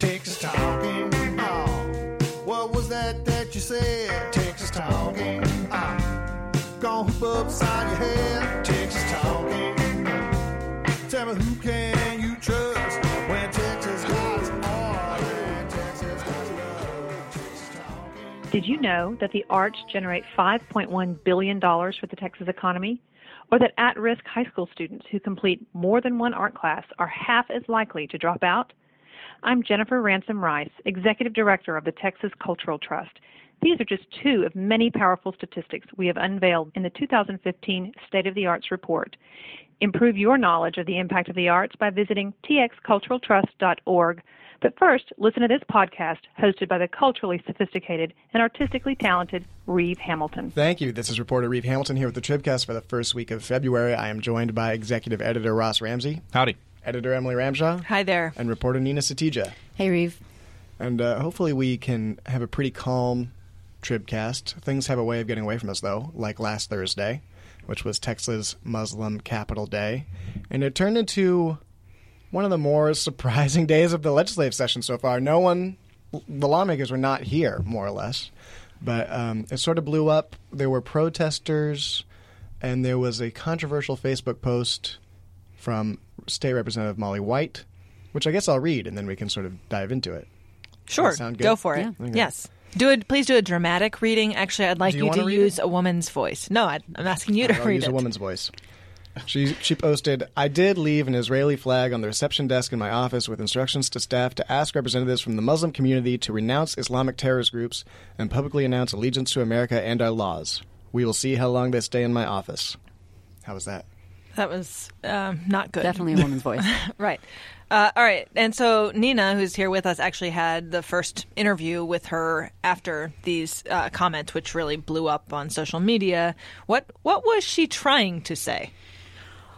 Texas talking. Oh, what was that that you said? Texas talking. Ah, oh, gonna hoop upside your head. Texas talking. Tell me who can you trust when Texas guys are? Texas. Did you know that the arts generate $5.1 billion for the Texas economy? Or that at risk high school students who complete more than one art class are half as likely to drop out? I'm Jennifer Ransom Rice, Executive Director of the Texas Cultural Trust. These are just two of many powerful statistics we have unveiled in the 2015 State of the Arts Report. Improve your knowledge of the impact of the arts by visiting txculturaltrust.org. But first, listen to this podcast hosted by the culturally sophisticated and artistically talented Reeve Hamilton. Thank you. This is reporter Reeve Hamilton here with the Tribcast for the first week of February. I am joined by executive editor Ross Ramsey, Howdy. Editor Emily Ramshaw, Hi there. and reporter Neena Satija. Hey, Reeve. And uh, hopefully we can have a pretty calm Tribcast. Things have a way of getting away from us, though, like last Thursday, which was Texas Muslim Capitol Day. And it turned into one of the more surprising days of the legislative session so far. No one, the lawmakers were not here, more or less. But um, it sort of blew up. There were protesters, and there was a controversial Facebook post from State Representative Molly White, which I guess I'll read, and then we can sort of dive into it. Sure. sound good? Go for it. Yeah. Okay. Yes. Do it. Please do a dramatic reading. Actually, I'd like Do you you, wanna to read use a woman's voice. No, I, I'm asking you to I'll read use it. a woman's voice. She she posted, "I did leave an Israeli flag on the reception desk in my office with instructions to staff to ask representatives from the Muslim community to renounce Islamic terrorist groups and publicly announce allegiance to America and our laws. We will see how long they stay in my office." How was that? That was um, not good. Definitely a woman's voice. Right. Uh, all right. And so Neena, who's here with us, actually had the first interview with her after these uh, comments, which really blew up on social media. What What was she trying to say?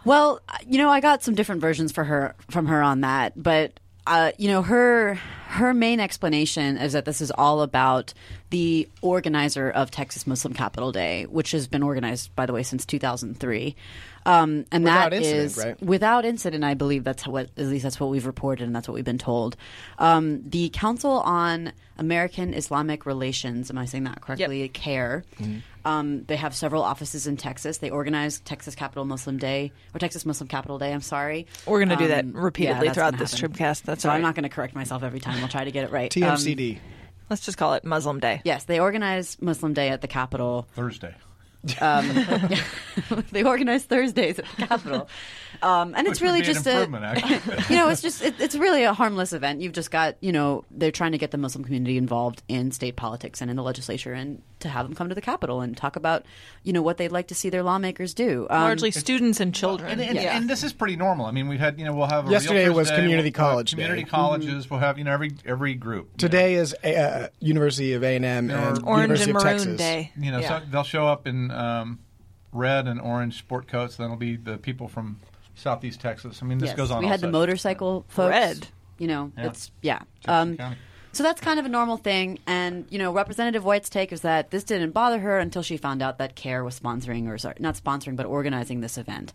Well, you know, I got some different versions for her from her on that, but uh, you know, her her main explanation is that this is all about the organizer of Texas Muslim Capitol Day, which has been organized, by the way, since 2003. Um, and Without that incident, is- right? without incident. I believe that's what at least that's what we've reported, and that's what we've been told. Um, the Council on American Islamic Relations, am I saying that correctly? CAIR. Mm-hmm. Um, they have several offices in Texas. They organize Texas Capital Muslim Day or Texas Muslim Capitol Day. I'm sorry. We're going to do that Um, repeatedly yeah, throughout this happen. Tribcast. That's so all I'm not going to correct myself every time. I'll try to get it right. Um, TMCD. Let's just call it Muslim Day. yes, they organize Muslim Day at the Capitol. Thursday. they organize Thursdays at the Capitol, um, and it's Which would really just a you know it's just it, it's really a harmless event. You've just got you know they're trying to get the Muslim community involved in state politics and in the legislature, and to have them come to the Capitol and talk about you know what they'd like to see their lawmakers do. Um, Largely students and children. And, and, yeah. and this is pretty normal. I mean, we've had, you know, we'll have a Yesterday Realtors was Day, Community we'll have College Day. Community colleges. We'll have, you know, every every group. you Today is uh, University of A&M and Orange University and of Texas. Day. you know Yeah. so they'll show up in um, red and orange sport coats. Then it'll be the people from Southeast Texas. I mean, this yes, goes on. We all had the sessions. motorcycle folks. Red. You know, Yeah. it's yeah. Um, So that's kind of a normal thing. And, you know, Representative White's take is that this didn't bother her until she found out that CAIR was sponsoring, or sorry, not sponsoring, but organizing this event.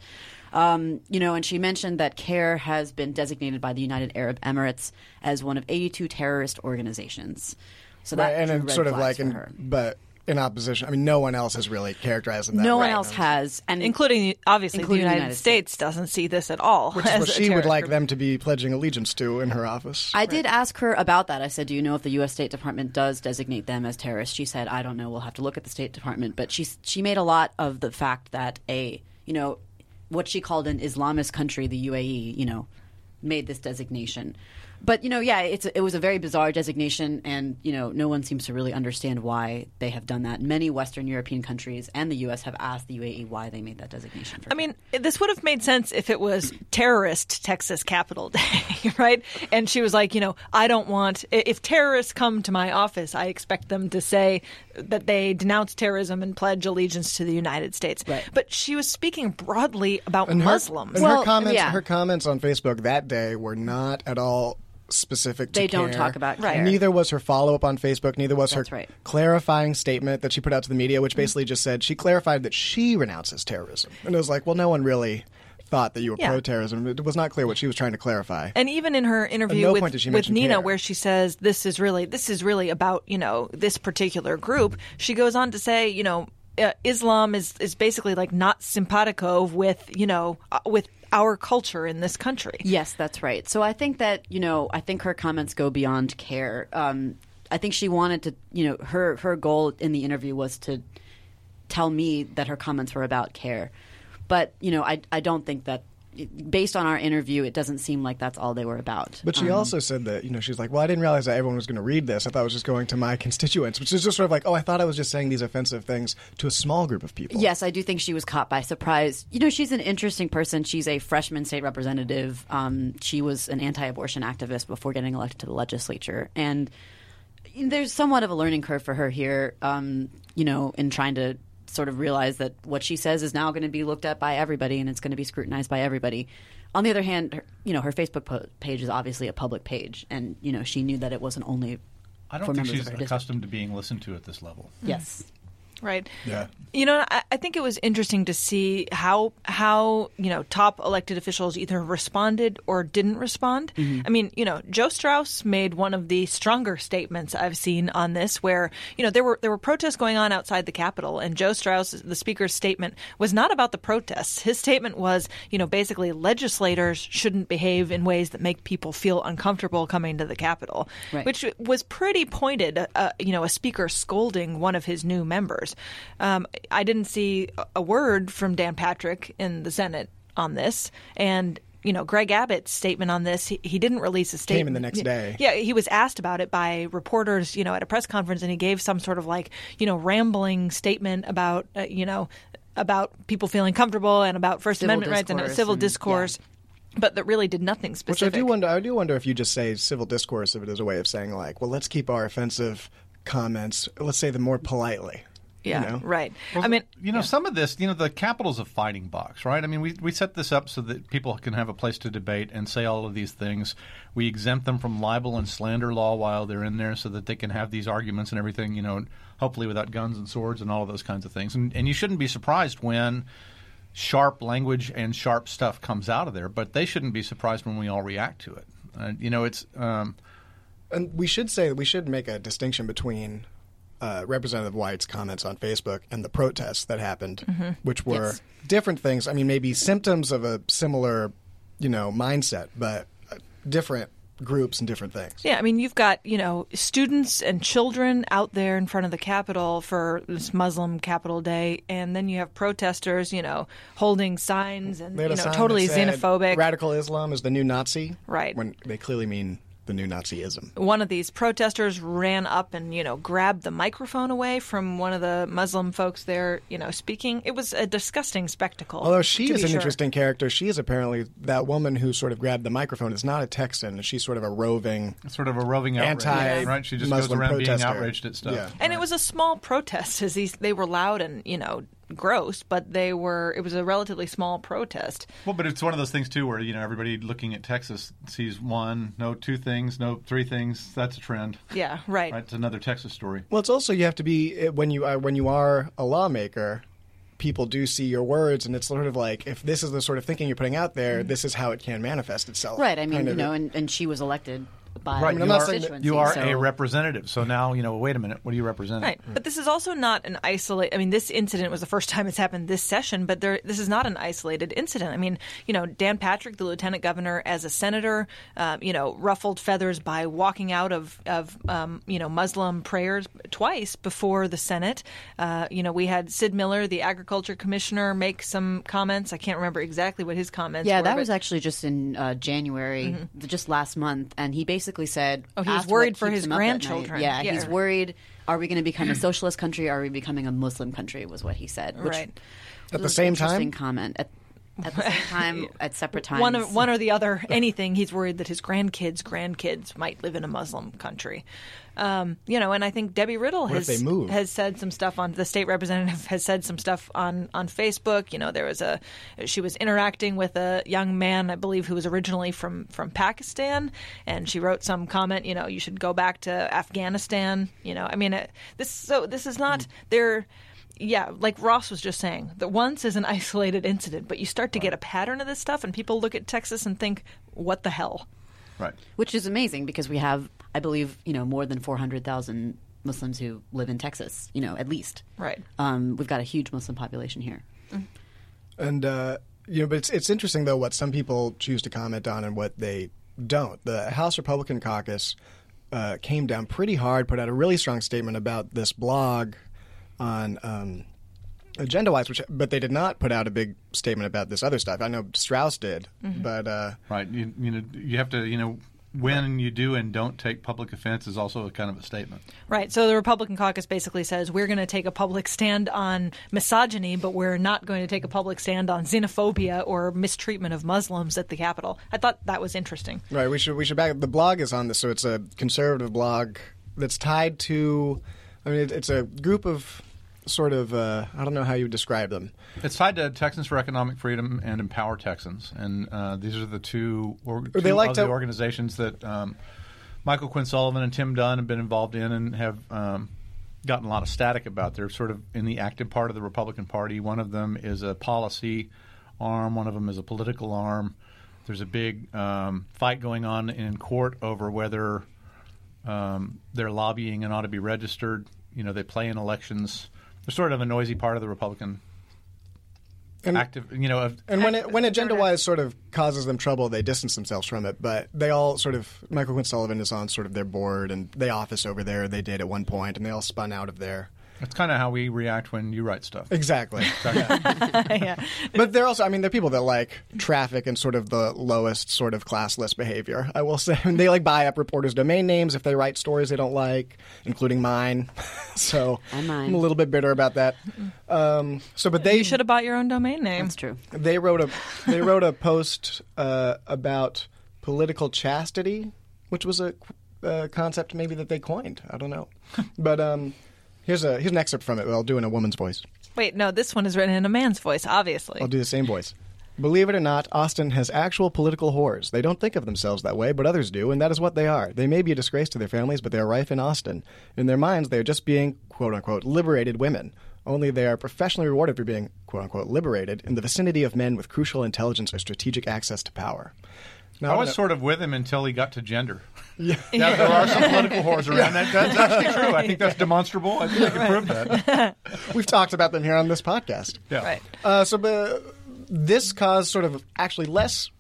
Um, you know, and she mentioned that CAIR has been designated by the United Arab Emirates as one of 82 terrorist organizations. So that Right, and drew it's sort of flags like, for in, her. but in opposition. I mean, no one else has really characterized them that No way. one else has, and including obviously Including the the United, United States, doesn't see this at all. Which is what she would like group. them to be pledging allegiance to in her office. I did ask her about that. I said, "Do you know if the U.S. State Department does designate them as terrorists?" She said, "I don't know. We'll have to look at the State Department." But she she made a lot of the fact that a you know what she called an Islamist country, the UAE, you know, made this designation. But you know, yeah, it's it was a very bizarre designation, and you know, no one seems to really understand why they have done that. Many Western European countries and the U.S. have asked the UAE why they made that designation. For I mean, this would have made sense if it was terrorist Texas Capital Day, right? And she was like, you know, I don't want, if terrorists come to my office, I expect them to say that they denounce terrorism and pledge allegiance to the United States. Right. But she was speaking broadly about And her, Muslims. and Well, her comments, yeah. her comments on Facebook that day were not at all specific to They don't talk about Right. Neither was her follow up on Facebook. Neither was That's her right. clarifying statement that she put out to the media, which basically just said she clarified that she renounces terrorism. And it was like, well, no one really thought that you were Yeah. pro-terrorism. It was not clear what she was trying to clarify. And even in her interview no with, point did she with Neena, CAIR. where she says this is really this is really about you know this particular group, she goes on to say you know uh, Islam is is basically like not simpatico with you know uh, with our culture in this country. Yes, that's right. So I think that you know, I think her comments go beyond CAIR. Um, I think she wanted to, you know, her her goal in the interview was to tell me that her comments were about CAIR. But you know, I I don't think that based on our interview, it doesn't seem like that's all they were about. But she Um, also said that, you know, she's like, well, I didn't realize that everyone was going to read this. I thought it was just going to my constituents, which is just sort of like, oh, I thought I was just saying these offensive things to a small group of people. Yes, I do think she was caught by surprise. You know, she's an interesting person. She's a freshman state representative. Um, she was an anti-abortion activist before getting elected to the legislature, and there's somewhat of a learning curve for her here. Um, you know, in trying to sort of realize that what she says is now going to be looked at by everybody, and it's going to be scrutinized by everybody. On the other hand, her, you know, her Facebook po- page is obviously a public page, and you know, she knew that it wasn't only. I don't think she's her district. accustomed to being listened to at this level. Yes. Right. Yeah. You know, I, I think it was interesting to see how how you know top elected officials either responded or didn't respond. I mean, you know, Joe Straus made one of the stronger statements I've seen on this, where you know there were there were protests going on outside the Capitol, and Joe Straus, the speaker's statement, was not about the protests. His statement was, you know, basically legislators shouldn't behave in ways that make people feel uncomfortable coming to the Capitol, Right. which was pretty pointed. Uh, you know, a speaker scolding one of his new members. Um, I didn't see a- a word from Dan Patrick in the Senate on this, and. You know, Greg Abbott's statement on this, he, he didn't release a statement. in the next day. Yeah, he was asked about it by reporters, you know, at a press conference, and he gave some sort of like, you know, rambling statement about, uh, you know, about people feeling comfortable and about First Civil Amendment rights and civil and- discourse, but that really did nothing Which specific. I do wonder. I do wonder if you just say civil discourse if it is a way of saying like, well, let's keep our offensive comments, let's say them more politely. Yeah, you know? right. Well, I mean, you know, some of this, you know, the Capitol's a fighting box, right? I mean, we, we set this up so that people can have a place to debate and say all of these things. We exempt them from libel and slander law while they're in there so that they can have these arguments and everything, you know, hopefully without guns and swords and all of those kinds of things. And, and you shouldn't be surprised when sharp language and sharp stuff comes out of there, but they shouldn't be surprised when we all react to it. Uh, you know, it's. Um, And we should say we should make a distinction between uh, Representative White's comments on Facebook and the protests that happened, which were Yes. different things. I mean, maybe symptoms of a similar, you know, mindset, but uh, different groups and different things. Yeah, I mean, you've got, you know, students and children out there in front of the Capitol for this Muslim Capital Day, and then you have protesters, you know, holding signs and, you know, totally xenophobic. Radical Islam is the new Nazi, Right. When they clearly mean the new Nazism. One of these protesters ran up and, you know, grabbed the microphone away from one of the Muslim folks there, you know, speaking. It was a disgusting spectacle. Although she is an sure. interesting character, she is apparently that woman who sort of grabbed the microphone. Is not a Texan. She's sort of a roving. sort of a roving outrage, Anti- right? She just goes Muslim around being outraged at stuff. Yeah. And it was a small protest. As these, they were loud and you know gross, but they were. It was a relatively small protest. Well, but it's one of those things too, where you know everybody looking at Texas sees one, no two things, no three things. That's a trend. Yeah, right. Right? It's another Texas story. Well, it's also you have to be when you are when you are a lawmaker. People do see your words, and it's sort of like if this is the sort of thinking you're putting out there, mm-hmm. this is how it can manifest itself. Right. I mean, Kind you know, and, and she was elected by Right, I'm not you are, constituency. you are so- a representative. So now you know. Wait a minute. What do you represent? Right, but this is also not an isolated. I mean, this incident was the first time it's happened this session, but there, this is not an isolated incident. I mean, you know, Dan Patrick, the lieutenant governor, as a senator, uh, you know, ruffled feathers by walking out of of um, you know Muslim prayers twice before the Senate. Uh, you know, we had Sid Miller, the agriculture commissioner, make some comments. I can't remember exactly what his comments. Yeah, were, that but- was actually just in uh, January, just last month, and he basically said, Oh, he was asked worried for his him up at night. grandchildren. Yeah, Yeah. he's worried. Are we going to become a socialist country? Are we becoming a Muslim country? Was what he said. Which Right. At the was an same interesting time? comment at, at the same time at separate times. One, or- one or the other, anything. He's worried that his grandkids' grandkids might live in a Muslim country. Um, you know, and I think Debbie Riddle What has has said some stuff on the state representative has said some stuff on on Facebook. You know, there was a she was interacting with a young man, I believe, who was originally from from Pakistan, and she wrote some comment. You know, you should go back to Afghanistan. You know, I mean, it, this so this is not Mm. they're yeah, like Ross was just saying, that once is an isolated incident, but you start to get a pattern of this stuff, and people look at Texas and think, "What the hell?" Right. which is amazing because we have, I believe, you know, more than four hundred thousand Muslims who live in Texas. You know, at least. Right. Um, we've got a huge Muslim population here. And uh, you know, but it's it's interesting though what some people choose to comment on and what they don't. The House Republican caucus uh, came down pretty hard, put out a really strong statement about this blog on um, AgendaWise, which but they did not put out a big statement about this other stuff. I know Straus did, but uh, Right. You, you know, you have to, you know, when you do and don't take public offense is also a kind of a statement. Right. So the Republican caucus basically says we're going to take a public stand on misogyny, but we're not going to take a public stand on xenophobia or mistreatment of Muslims at the Capitol. I thought that was interesting. Right. We should we should back. The blog is on this, so it's a conservative blog that's tied to. I mean, it, it's a group of sort of. Uh, I don't know how you would describe them. It's tied to Texans for Economic Freedom and Empower Texans, and uh, these are the two, or, They like to- the organizations that um, Michael Quinn Sullivan and Tim Dunn have been involved in and have um, gotten a lot of static about. They're sort of in the active part of the Republican Party. One of them is a policy arm. One of them is a political arm. There's a big um, fight going on in court over whether um, they're lobbying and ought to be registered. You know, they play in elections. They're sort of a noisy part of the Republican And, active. You know, of, and when it, when AgendaWise sort of causes them trouble, they distance themselves from it. But they all sort of Michael Quinn Sullivan is on sort of their board, and they office over there. They did at one point, and they all spun out of there. That's kind of how we react when you write stuff. Exactly. yeah. But they're also, I mean, they're people that like traffic and sort of the lowest sort of classless behavior. I will say, And they like buy up reporters' domain names if they write stories they don't like, including mine. so I'm a little bit bitter about that. Um, so, but they You should have bought your own domain name. That's true. they wrote a they wrote a post uh, about political chastity, which was a uh, concept maybe that they coined. I don't know, but um, here's a here's an excerpt from it. I'll do in a woman's voice. Wait, no, this one is written in a man's voice, obviously. I'll do the same voice. Believe it or not, Austin has actual political whores. They don't think of themselves that way, but others do, and that is what they are. They may be a disgrace to their families, but they are rife in Austin. In their minds, they are just being, quote unquote, liberated women. Only they are professionally rewarded for being, quote unquote, liberated in the vicinity of men with crucial intelligence or strategic access to power. Now, I was don't sort of with him until he got to gender. Yeah. Now, there are some political whores around. That, that's actually true. I think that's demonstrable. I think I can prove that. We've talked about them here on this podcast. Yeah. Right. Uh, so but this caused sort of actually less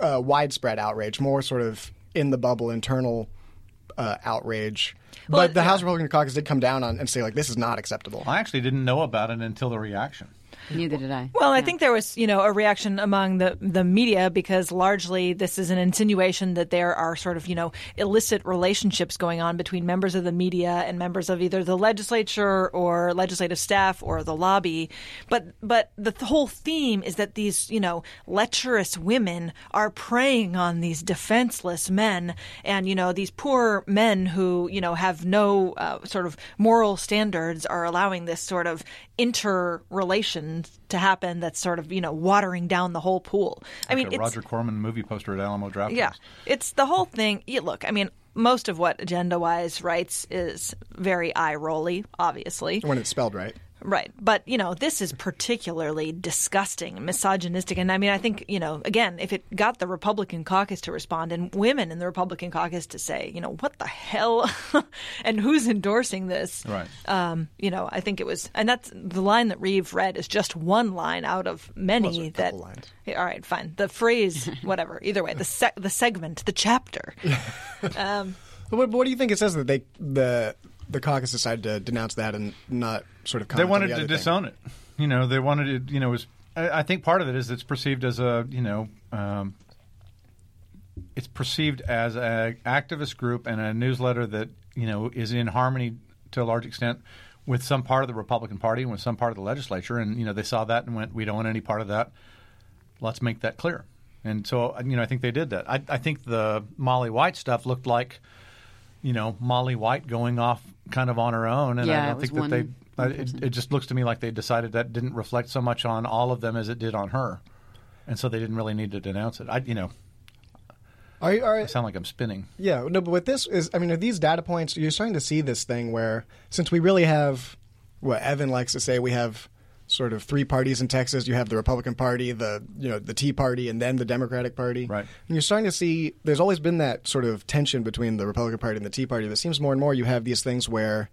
uh, widespread outrage, more sort of in the bubble internal uh, outrage. Well, but the yeah. House Republican caucus did come down on and say like this is not acceptable. I actually didn't know about it until the reaction. Neither did I. Well, I think there was, you know, a reaction among the the media because largely this is an insinuation that there are sort of, you know, illicit relationships going on between members of the media and members of either the legislature or legislative staff or the lobby. But but the th- whole theme is that these, you know, lecherous women are preying on these defenseless men and, you know, these poor men who, you know, have no uh, sort of moral standards are allowing this sort of interrelation to happen that's sort of, you know, watering down the whole pool. I mean, Like a it's, Roger Corman movie poster at Alamo Draft. yeah, House. it's the whole thing. Yeah, look, I mean, most of what AgendaWise writes is very eye rolly, obviously. when it's spelled right. Right. But, you know, this is particularly disgusting misogynistic. And I mean, I think, you know, again, if it got the Republican caucus to respond and women in the Republican caucus to say, you know, what the hell? and who's endorsing this? Right. Um, you know, I think it was, and that's the line that Reeve read is just one line out of many Well, that. lines. Yeah, All right, fine. The phrase, whatever. Either way, the se- the segment, the chapter. Um, what, what do you think it says that they the the caucus decided to denounce that and not sort of They wanted the to thing? disown it. You know, they wanted to. You know, it was. I, I think part of it is it's perceived as a. You know. Um, it's perceived as a activist group and a newsletter that you know is in harmony to a large extent with some part of the Republican Party and with some part of the legislature, and you know they saw that and went, "We don't want any part of that. Let's make that clear." And so, you know, I think they did that. I, I think the Molly White stuff looked like, you know, Molly White going off kind of on her own, and Yeah, I don't think that they. It, it just looks to me like they decided that didn't reflect so much on all of them as it did on her, and so they didn't really need to denounce it. I, you know, Are, you- are, I sound like I'm spinning. Yeah, no, but with this is, I mean, are these data points, you're starting to see this thing where since we really have what Evan likes to say, we have sort of three parties in Texas. You have the Republican Party, the you know the Tea Party, and then the Democratic Party. Right. And you're starting to see there's always been that sort of tension between the Republican Party and the Tea Party. But it seems more and more you have these things where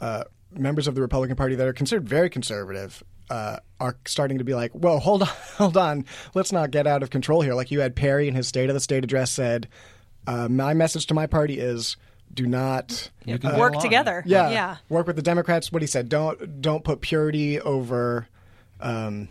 uh, members of the Republican Party that are considered very conservative uh, are starting to be like, "Whoa, hold on, hold on, let's not get out of control here." Like you had Perry in his State of the State address said, uh, "My message to my party is." Do not You can get Work along. together. yeah, Yeah. Work with the Democrats. What he said. Don't don't put purity over um,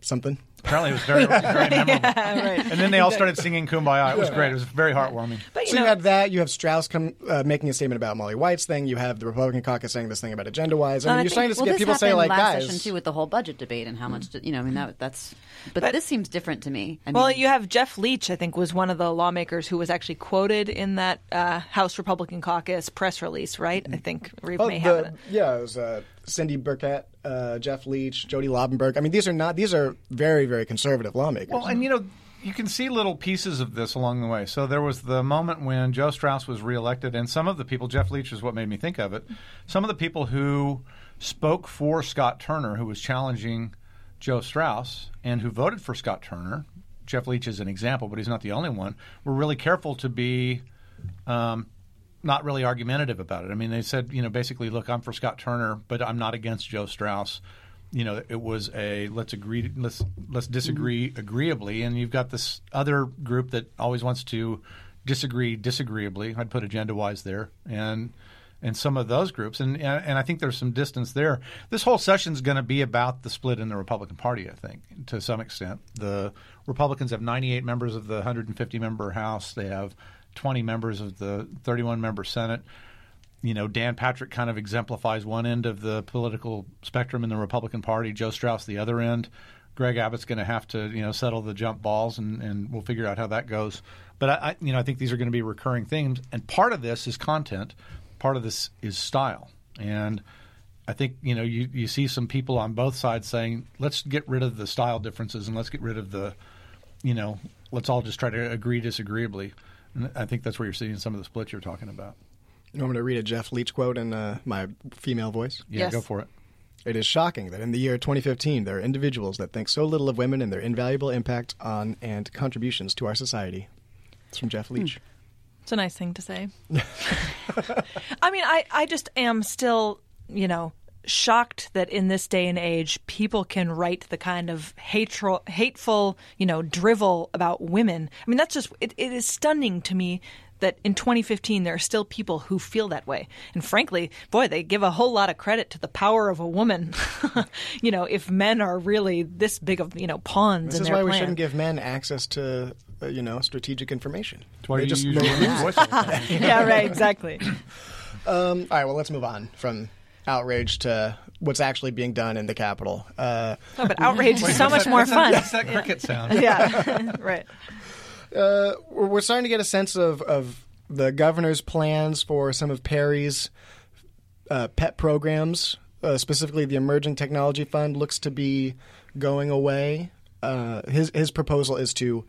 something. Apparently, it was very, very memorable. right. And then they all started singing "Kumbaya." It was great. It was very heartwarming. But you So you know, have that. You have Straus come uh, making a statement about Molly White's thing. You have the Republican caucus saying this thing about AgendaWise. I mean, I you're think- starting to well, get people say like, last guys, session too with the whole budget debate and how much you know. I mean, that that's. But, But- this seems different to me. I mean, Well, you have Jeff Leach, I think, was one of the lawmakers who was actually quoted in that uh, House Republican caucus press release, right? I think Reeve Oh, may have it. yeah, it was uh, Cindy Burkett, uh, Jeff Leach, Jodie Laubenberg. I mean, these are not these are very very conservative lawmakers. Well, and you know, you can see little pieces of this along the way. So there was the moment when Joe Straus was reelected, and some of the people, Jeff Leach is what made me think of it. Some of the people who spoke for Scott Turner, who was challenging Joe Straus, and who voted for Scott Turner, Jeff Leach is an example, but he's not the only one, were really careful to be. Um, not really argumentative about it. I mean, they said, you know, basically, look, I'm for Scott Turner, but I'm not against Joe Straus. You know, it was a let's agree, let's let's disagree mm-hmm. agreeably, and you've got this other group that always wants to disagree disagreeably. I'd put AgendaWise there, and and some of those groups, and and and I think there's some distance there. This whole session is going to be about the split in the Republican Party. I think to some extent, the Republicans have 98 members of the 150 member House. They have 20 members of the 31 member Senate. You know, Dan Patrick kind of exemplifies one end of the political spectrum in the Republican Party, Joe Straus the other end. Greg Abbott's going to have to, you know, settle the jump balls, and, and we'll figure out how that goes. But I, I, you know, I think these are going to be recurring themes, and part of this is content, part of this is style, and I think you know you, you see some people on both sides saying, let's get rid of the style differences and let's get rid of the, you know, let's all just try to agree disagreeably. And I think that's where you're seeing some of the splits you're talking about. you want me to read a Jeff Leach quote in uh, my female voice? Yeah, Yes. go for it. It is shocking that in the year 2015 there are individuals that think so little of women and their invaluable impact on and contributions to our society. It's from Jeff Leach. It's a nice thing to say. I mean, I, I just am still, you know, shocked that in this day and age, people can write the kind of hateful, hateful, you know, drivel about women. I mean, that's just, it, it is stunning to me that in 2015 there are still people who feel that way. And frankly, boy, they give a whole lot of credit to the power of a woman. you know, if men are really this big of, you know, pawns This in is their why we shouldn't give men access to, uh, you know, strategic information. That's why They you just use they your voice all the time. yeah, right, exactly. All right, well, let's move on from outrage to what's actually being done in the Capitol. Uh, No, but outrage is so much more fun. That's that cricket sound. yeah, right. uh, we're we're starting to get a sense of, of the governor's plans for some of Perry's uh, pet programs. Uh, specifically, the Emerging Technology Fund looks to be going away. Uh, his his proposal is to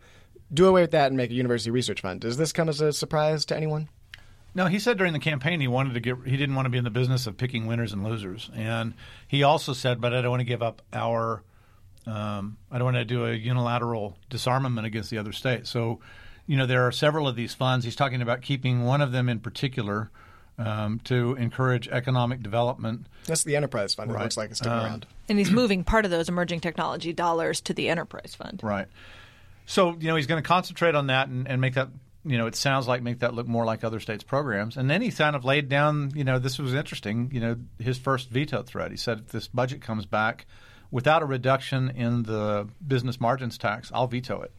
do away with that and make a university research fund. Does this come as a surprise to anyone? No, he said during the campaign he wanted to get he didn't want to be in the business of picking winners and losers, and he also said, "But I don't want to give up our, um, I don't want to do a unilateral disarmament against the other states." So, you know, there are several of these funds. He's talking about keeping one of them in particular um, to encourage economic development. That's the Enterprise Fund. It Right. looks like it's sticking Um, around. And he's moving part of those emerging technology dollars to the enterprise fund. Right. So you know he's going to concentrate on that and, and make that you know it sounds like make that look more like other states' programs. And then he kind of laid down you know this was interesting. You know his first veto threat. He said if this budget comes back without a reduction in the business margins tax, I'll veto it.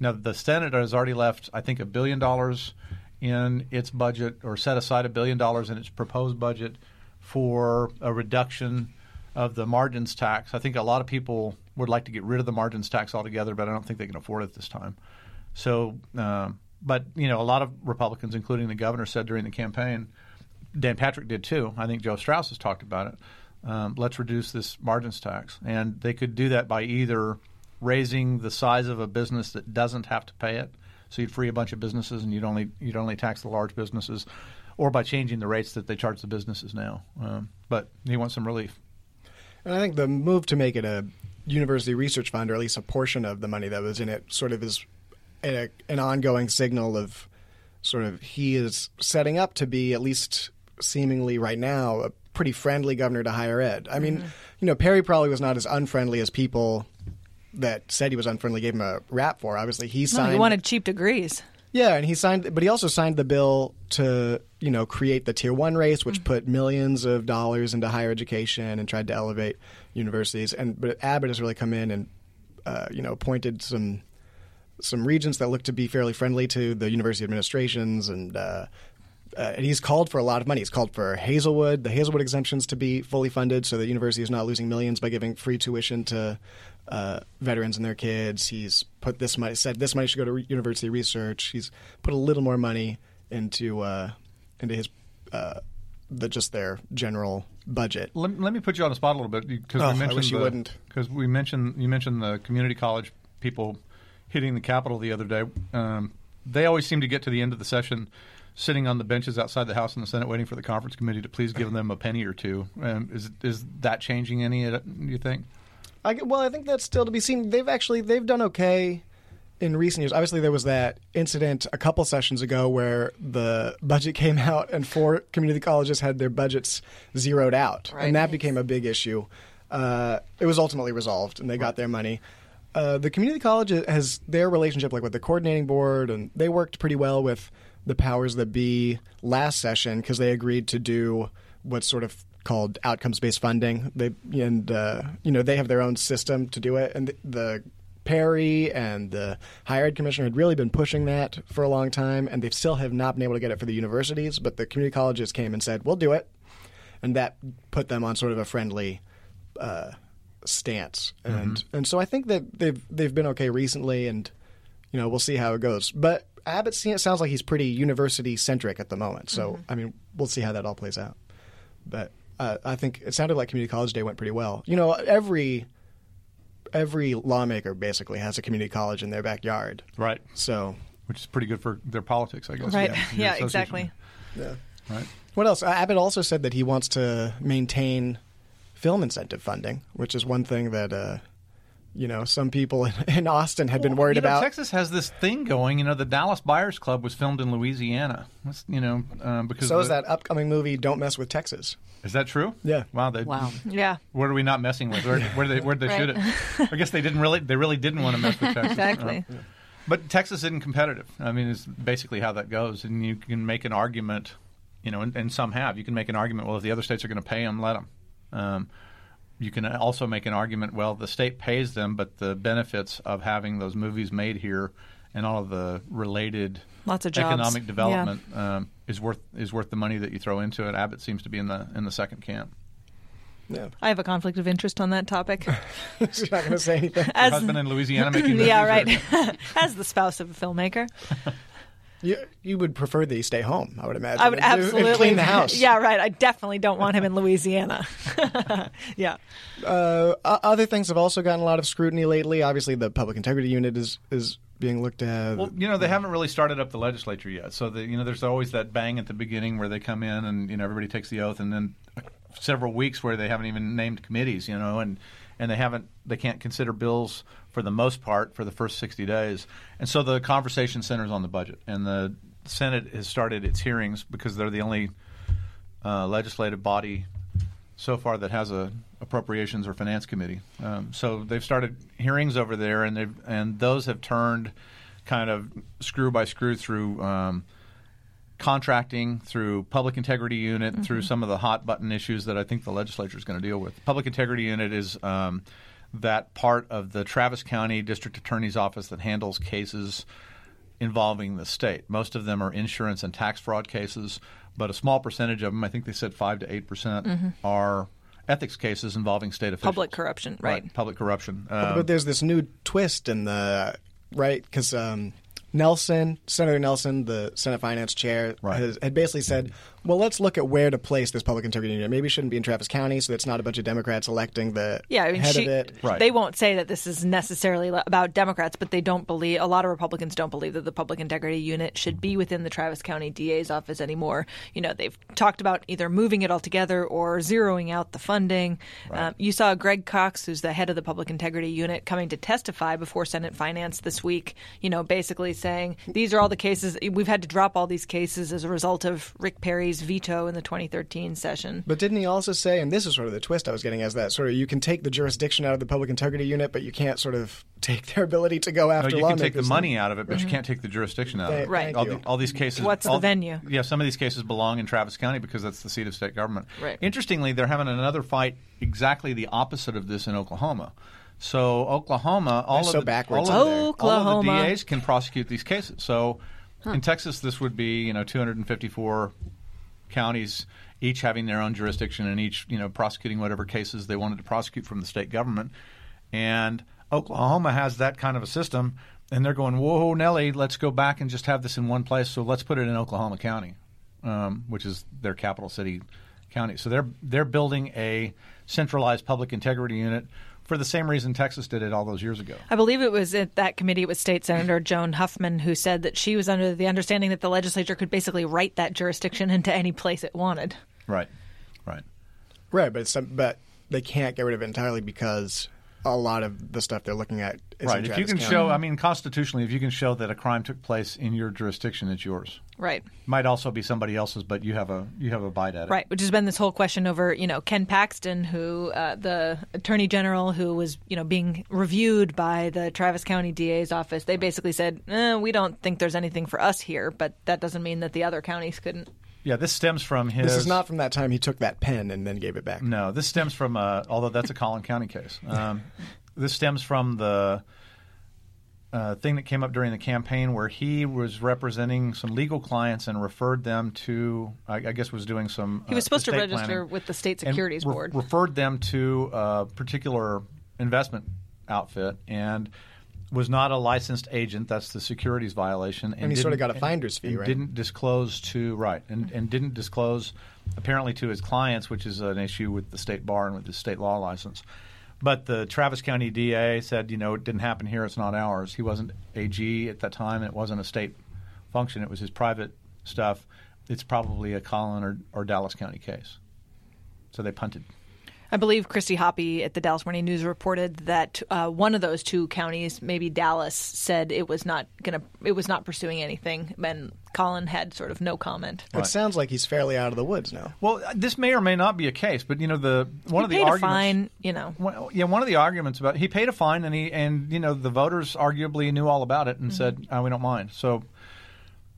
Now the Senate has already left I think a billion dollars in its budget or set aside a billion dollars in its proposed budget for a reduction of the margins tax. I think a lot of people would like to get rid of the margins tax altogether, but I don't think they can afford it this time. So, um, but you know, a lot of Republicans, including the governor, said during the campaign, Dan Patrick did too. I think Joe Straus has talked about it. Um, let's reduce this margins tax, and they could do that by either raising the size of a business that doesn't have to pay it, so you'd free a bunch of businesses and you'd only you'd only tax the large businesses, or by changing the rates that they charge the businesses now. Um, but he wants some relief. And I think the move to make it a university research fund, or at least a portion of the money that was in it, sort of is a, an ongoing signal of sort of he is setting up to be at least seemingly right now a pretty friendly governor to higher ed. I mean, you know, Perry probably was not as unfriendly as people that said he was unfriendly gave him a rap for. Obviously, he No, signed. he wanted cheap degrees. Yeah, and he signed, but he also signed the bill to you know create the tier one race, which put millions of dollars into higher education and tried to elevate universities. And but Abbott has really come in and uh, you know appointed some some regents that look to be fairly friendly to the university administrations and. Uh, uh, and he's called for a lot of money. He's called for Hazelwood, the Hazelwood exemptions to be fully funded, so the university is not losing millions by giving free tuition to uh, veterans and their kids. He's put this money, said this money should go to re- university research. He's put a little more money into uh, into his uh, the just their general budget. Let, let me put you on the spot a little bit because Oh, we mentioned wish you wouldn't. Because we mentioned you mentioned the community college people hitting the Capitol the other day. Um, they always seem to get to the end of the session, sitting on the benches outside the House and the Senate, waiting for the conference committee to please give them a penny or two. Um, is is that changing any? uh, You think? I, g- well, I think that's still to be seen. They've actually they've done okay in recent years. Obviously, there was that incident a couple sessions ago where the budget came out and four community colleges had their budgets zeroed out, Right. and that became a big issue. Uh, it was ultimately resolved, and they got their money. Uh, the community college has their relationship, like with the coordinating board, and they worked pretty well with the powers that be last session because they agreed to do what's sort of called outcomes-based funding. They and uh, you know they have their own system to do it, and the, the Perry and the higher ed commissioner had really been pushing that for a long time, and they still have not been able to get it for the universities. But the community colleges came and said, "We'll do it," and that put them on sort of a friendly uh, stance. And and so I think that they've they've been okay recently, and you know we'll see how it goes. But Abbott it sounds like he's pretty university centric at the moment. So I mean we'll see how that all plays out. But uh, I think it sounded like community college day went pretty well. You know every every lawmaker basically has a community college in their backyard. Right. So Which is pretty good for their politics, I guess. Right. Yeah, Yeah, exactly. association. Right. What else? Uh, Abbott also said that he wants to maintain film incentive funding, which is one thing that uh, you know some people in, in Austin had been worried you know, about. Texas has this thing going. You know, the Dallas Buyers Club was filmed in Louisiana. That's, you know, um, because so is the- that upcoming movie "Don't Mess with Texas." Is that true? Yeah. Wow. They, Wow. Yeah. What are we not messing with? Where, where did they, where'd they shoot it? I guess they didn't really. They really didn't want to mess with Texas. Exactly. Uh, but Texas isn't competitive. I mean, it's basically how that goes. And you can make an argument, you know, and, and some have. You can make an argument. Well, if the other states are going to pay them, let them. Um, you can also make an argument. Well, the state pays them, but the benefits of having those movies made here and all of the related Lots of jobs. economic development um, is worth is worth the money that you throw into it. Abbott seems to be in the in the second camp. Yeah, I have a conflict of interest on that topic. She's not going to say anything. Your husband in Louisiana making movies. yeah, or- right. As the spouse of a filmmaker, You, you would prefer that he stay home, I would imagine. I would and do- and absolutely clean the house. Yeah, right. I definitely don't want him in Louisiana. yeah. Uh, other things have also gotten a lot of scrutiny lately. Obviously, the public integrity unit is is being looked at. Well, you know, they haven't really started up the legislature yet. So, the, you know, there's always that bang at the beginning where they come in and, you know, everybody takes the oath and then several weeks where they haven't even named committees, you know, and, and they haven't, they can't consider bills for the most part for the first 60 days. And so the conversation centers on the budget. And the Senate has started its hearings because they're the only uh, legislative body so far that has a appropriations or finance committee. Um, so they've started hearings over there, and and those have turned kind of screw by screw through um, contracting, through public integrity unit, through some of the hot button issues that I think the legislature is going to deal with. Public integrity unit is. Um, that part of the Travis County District Attorney's Office that handles cases involving the state. Most of them are insurance and tax fraud cases, but a small percentage of them, I think they said 5 to 8%, percent are ethics cases involving state officials. Public corruption, right. Public corruption. Um, but there's this new twist in the right because um, Nelson, Senator Nelson, the Senate Finance Chair, Right. has, had basically said, well, let's look at where to place this public integrity unit. Maybe it shouldn't be in Travis County, so it's not a bunch of Democrats electing the Yeah, I mean, head she, of it. Right. they won't say that this is necessarily about Democrats, but they don't believe a lot of Republicans don't believe that the Public Integrity Unit should be within the Travis County DA's office anymore. You know, they've talked about either moving it altogether or zeroing out the funding. Um, you saw Gregg Cox, who's the head of the Public Integrity Unit, coming to testify before Senate Finance this week. You know, basically saying these are all the cases we've had to drop all these cases as a result of Rick Perry's veto in the 2013 session. But didn't he also say, and this is sort of the twist I was getting, as that sort of you can take the jurisdiction out of the public integrity unit, but you can't sort of take their ability to go after. No, after you can lawmakers. take the money out of it, but you mm-hmm. can't take the jurisdiction out of it. Right. All, the- all these cases. What's the all- venue? Yeah, some of these cases belong in Travis County because that's the seat of state government. Right. Interestingly, they're having another fight exactly the opposite of this in Oklahoma. So Oklahoma, all They're of so the, backwards all of, in there. all of Oklahoma. the DAs can prosecute these cases. So in Texas, this would be you know 254 counties each having their own jurisdiction and each you know prosecuting whatever cases they wanted to prosecute from the state government. And oklahoma has that kind of a system and they're going whoa nelly let's go back and just have this in one place. So let's put it in oklahoma county um, which is their capital city county. So they're they're building a centralized public integrity unit for the same reason texas did it all those years ago I believe it was at that committee with State Senator Joan Huffman who said that she was under the understanding that the legislature could basically write that jurisdiction into any place it wanted. right right Right, but it's some, but they can't get rid of it entirely because a lot of the stuff they're looking at is right in if you can County. show i mean constitutionally if you can show that a crime took place in your jurisdiction it's yours Right. might also be somebody else's, but you have a you have a bite at it. Right, which has been this whole question over, you know, Ken Paxton, who uh, the attorney general who was, you know, being reviewed by the Travis County DA's office. They basically said, eh, "We don't think there's anything for us here," but that doesn't mean that the other counties couldn't. Yeah, this stems from his. This is not from that time he took that pen and then gave it back. No, this stems from. Uh, although that's a Collin County case. Um, this stems from the uh, thing that came up during the campaign where he was representing some legal clients and referred them to. I, I guess was doing some. He was uh, supposed to register planning. with the state and securities re- board. referred them to a particular investment outfit and was not a licensed agent. That's the securities violation. And, And he sort of got a finder's fee, and right? Didn't disclose to right and, and didn't disclose apparently to his clients, which is an issue with the state bar and with the state law license. But the Travis County DA said, you know, it didn't happen here. It's not ours. He wasn't AG at that time. It wasn't a state function. It was his private stuff. It's probably a Collin or, or Dallas County case. So they punted. I believe Christy Hoppe at the Dallas Morning News reported that uh, one of those two counties, maybe Dallas, said it was not gonna, it was not pursuing anything, and Collin had sort of no comment. It sounds like he's fairly out of the woods now. Well, this may or may not be a case, but you know the one he of the paid arguments. a fine, you know. Well, yeah, one of the arguments about he paid a fine and he and you know the voters arguably knew all about it and said oh, we don't mind. So,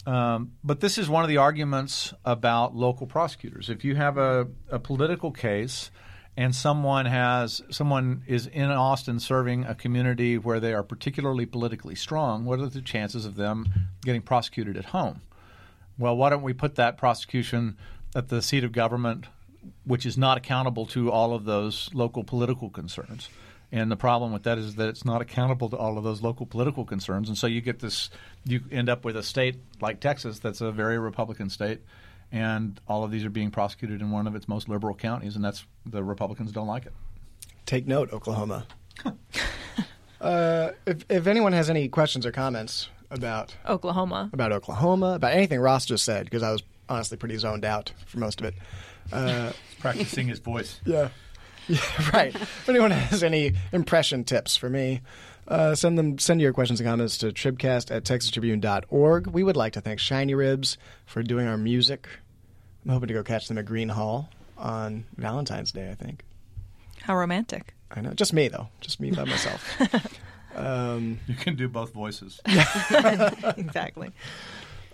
um, but this is one of the arguments about local prosecutors. If you have a, a political case and someone has someone is in Austin serving a community where they are particularly politically strong, what are the chances of them getting prosecuted at home? Well, why don't we put that prosecution at the seat of government, which is not accountable to all of those local political concerns? And the problem with that is that it's not accountable to all of those local political concerns, and so you get this. You end up with a state like Texas that's a very Republican state, and all of these are being prosecuted in one of its most liberal counties, and that's the Republicans don't like it. Take note, Oklahoma. uh, if, if anyone has any questions or comments about Oklahoma. about Oklahoma, about anything Ross just said, because I was honestly pretty zoned out for most of it. Uh, Practicing his voice. yeah. Yeah, right. If anyone has any impression tips for me, uh, send them. Send your questions and comments to tribcast at texastribune.org. We would like to thank Shiny Ribs for doing our music. I'm hoping to go catch them at Gruene Hall on Valentine's Day, I think. How romantic. I know. Just me, though. Just me by myself. um, You can do both voices. exactly.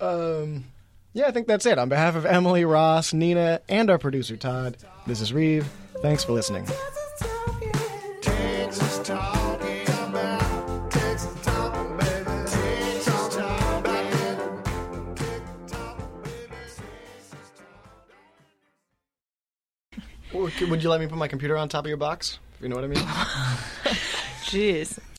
um, yeah, I think that's it. On behalf of Emily, Ross, Neena, and our producer, Todd, this is Reeve. Thanks for listening. Would you let me put my computer on top of your box? You know what I mean? Jeez.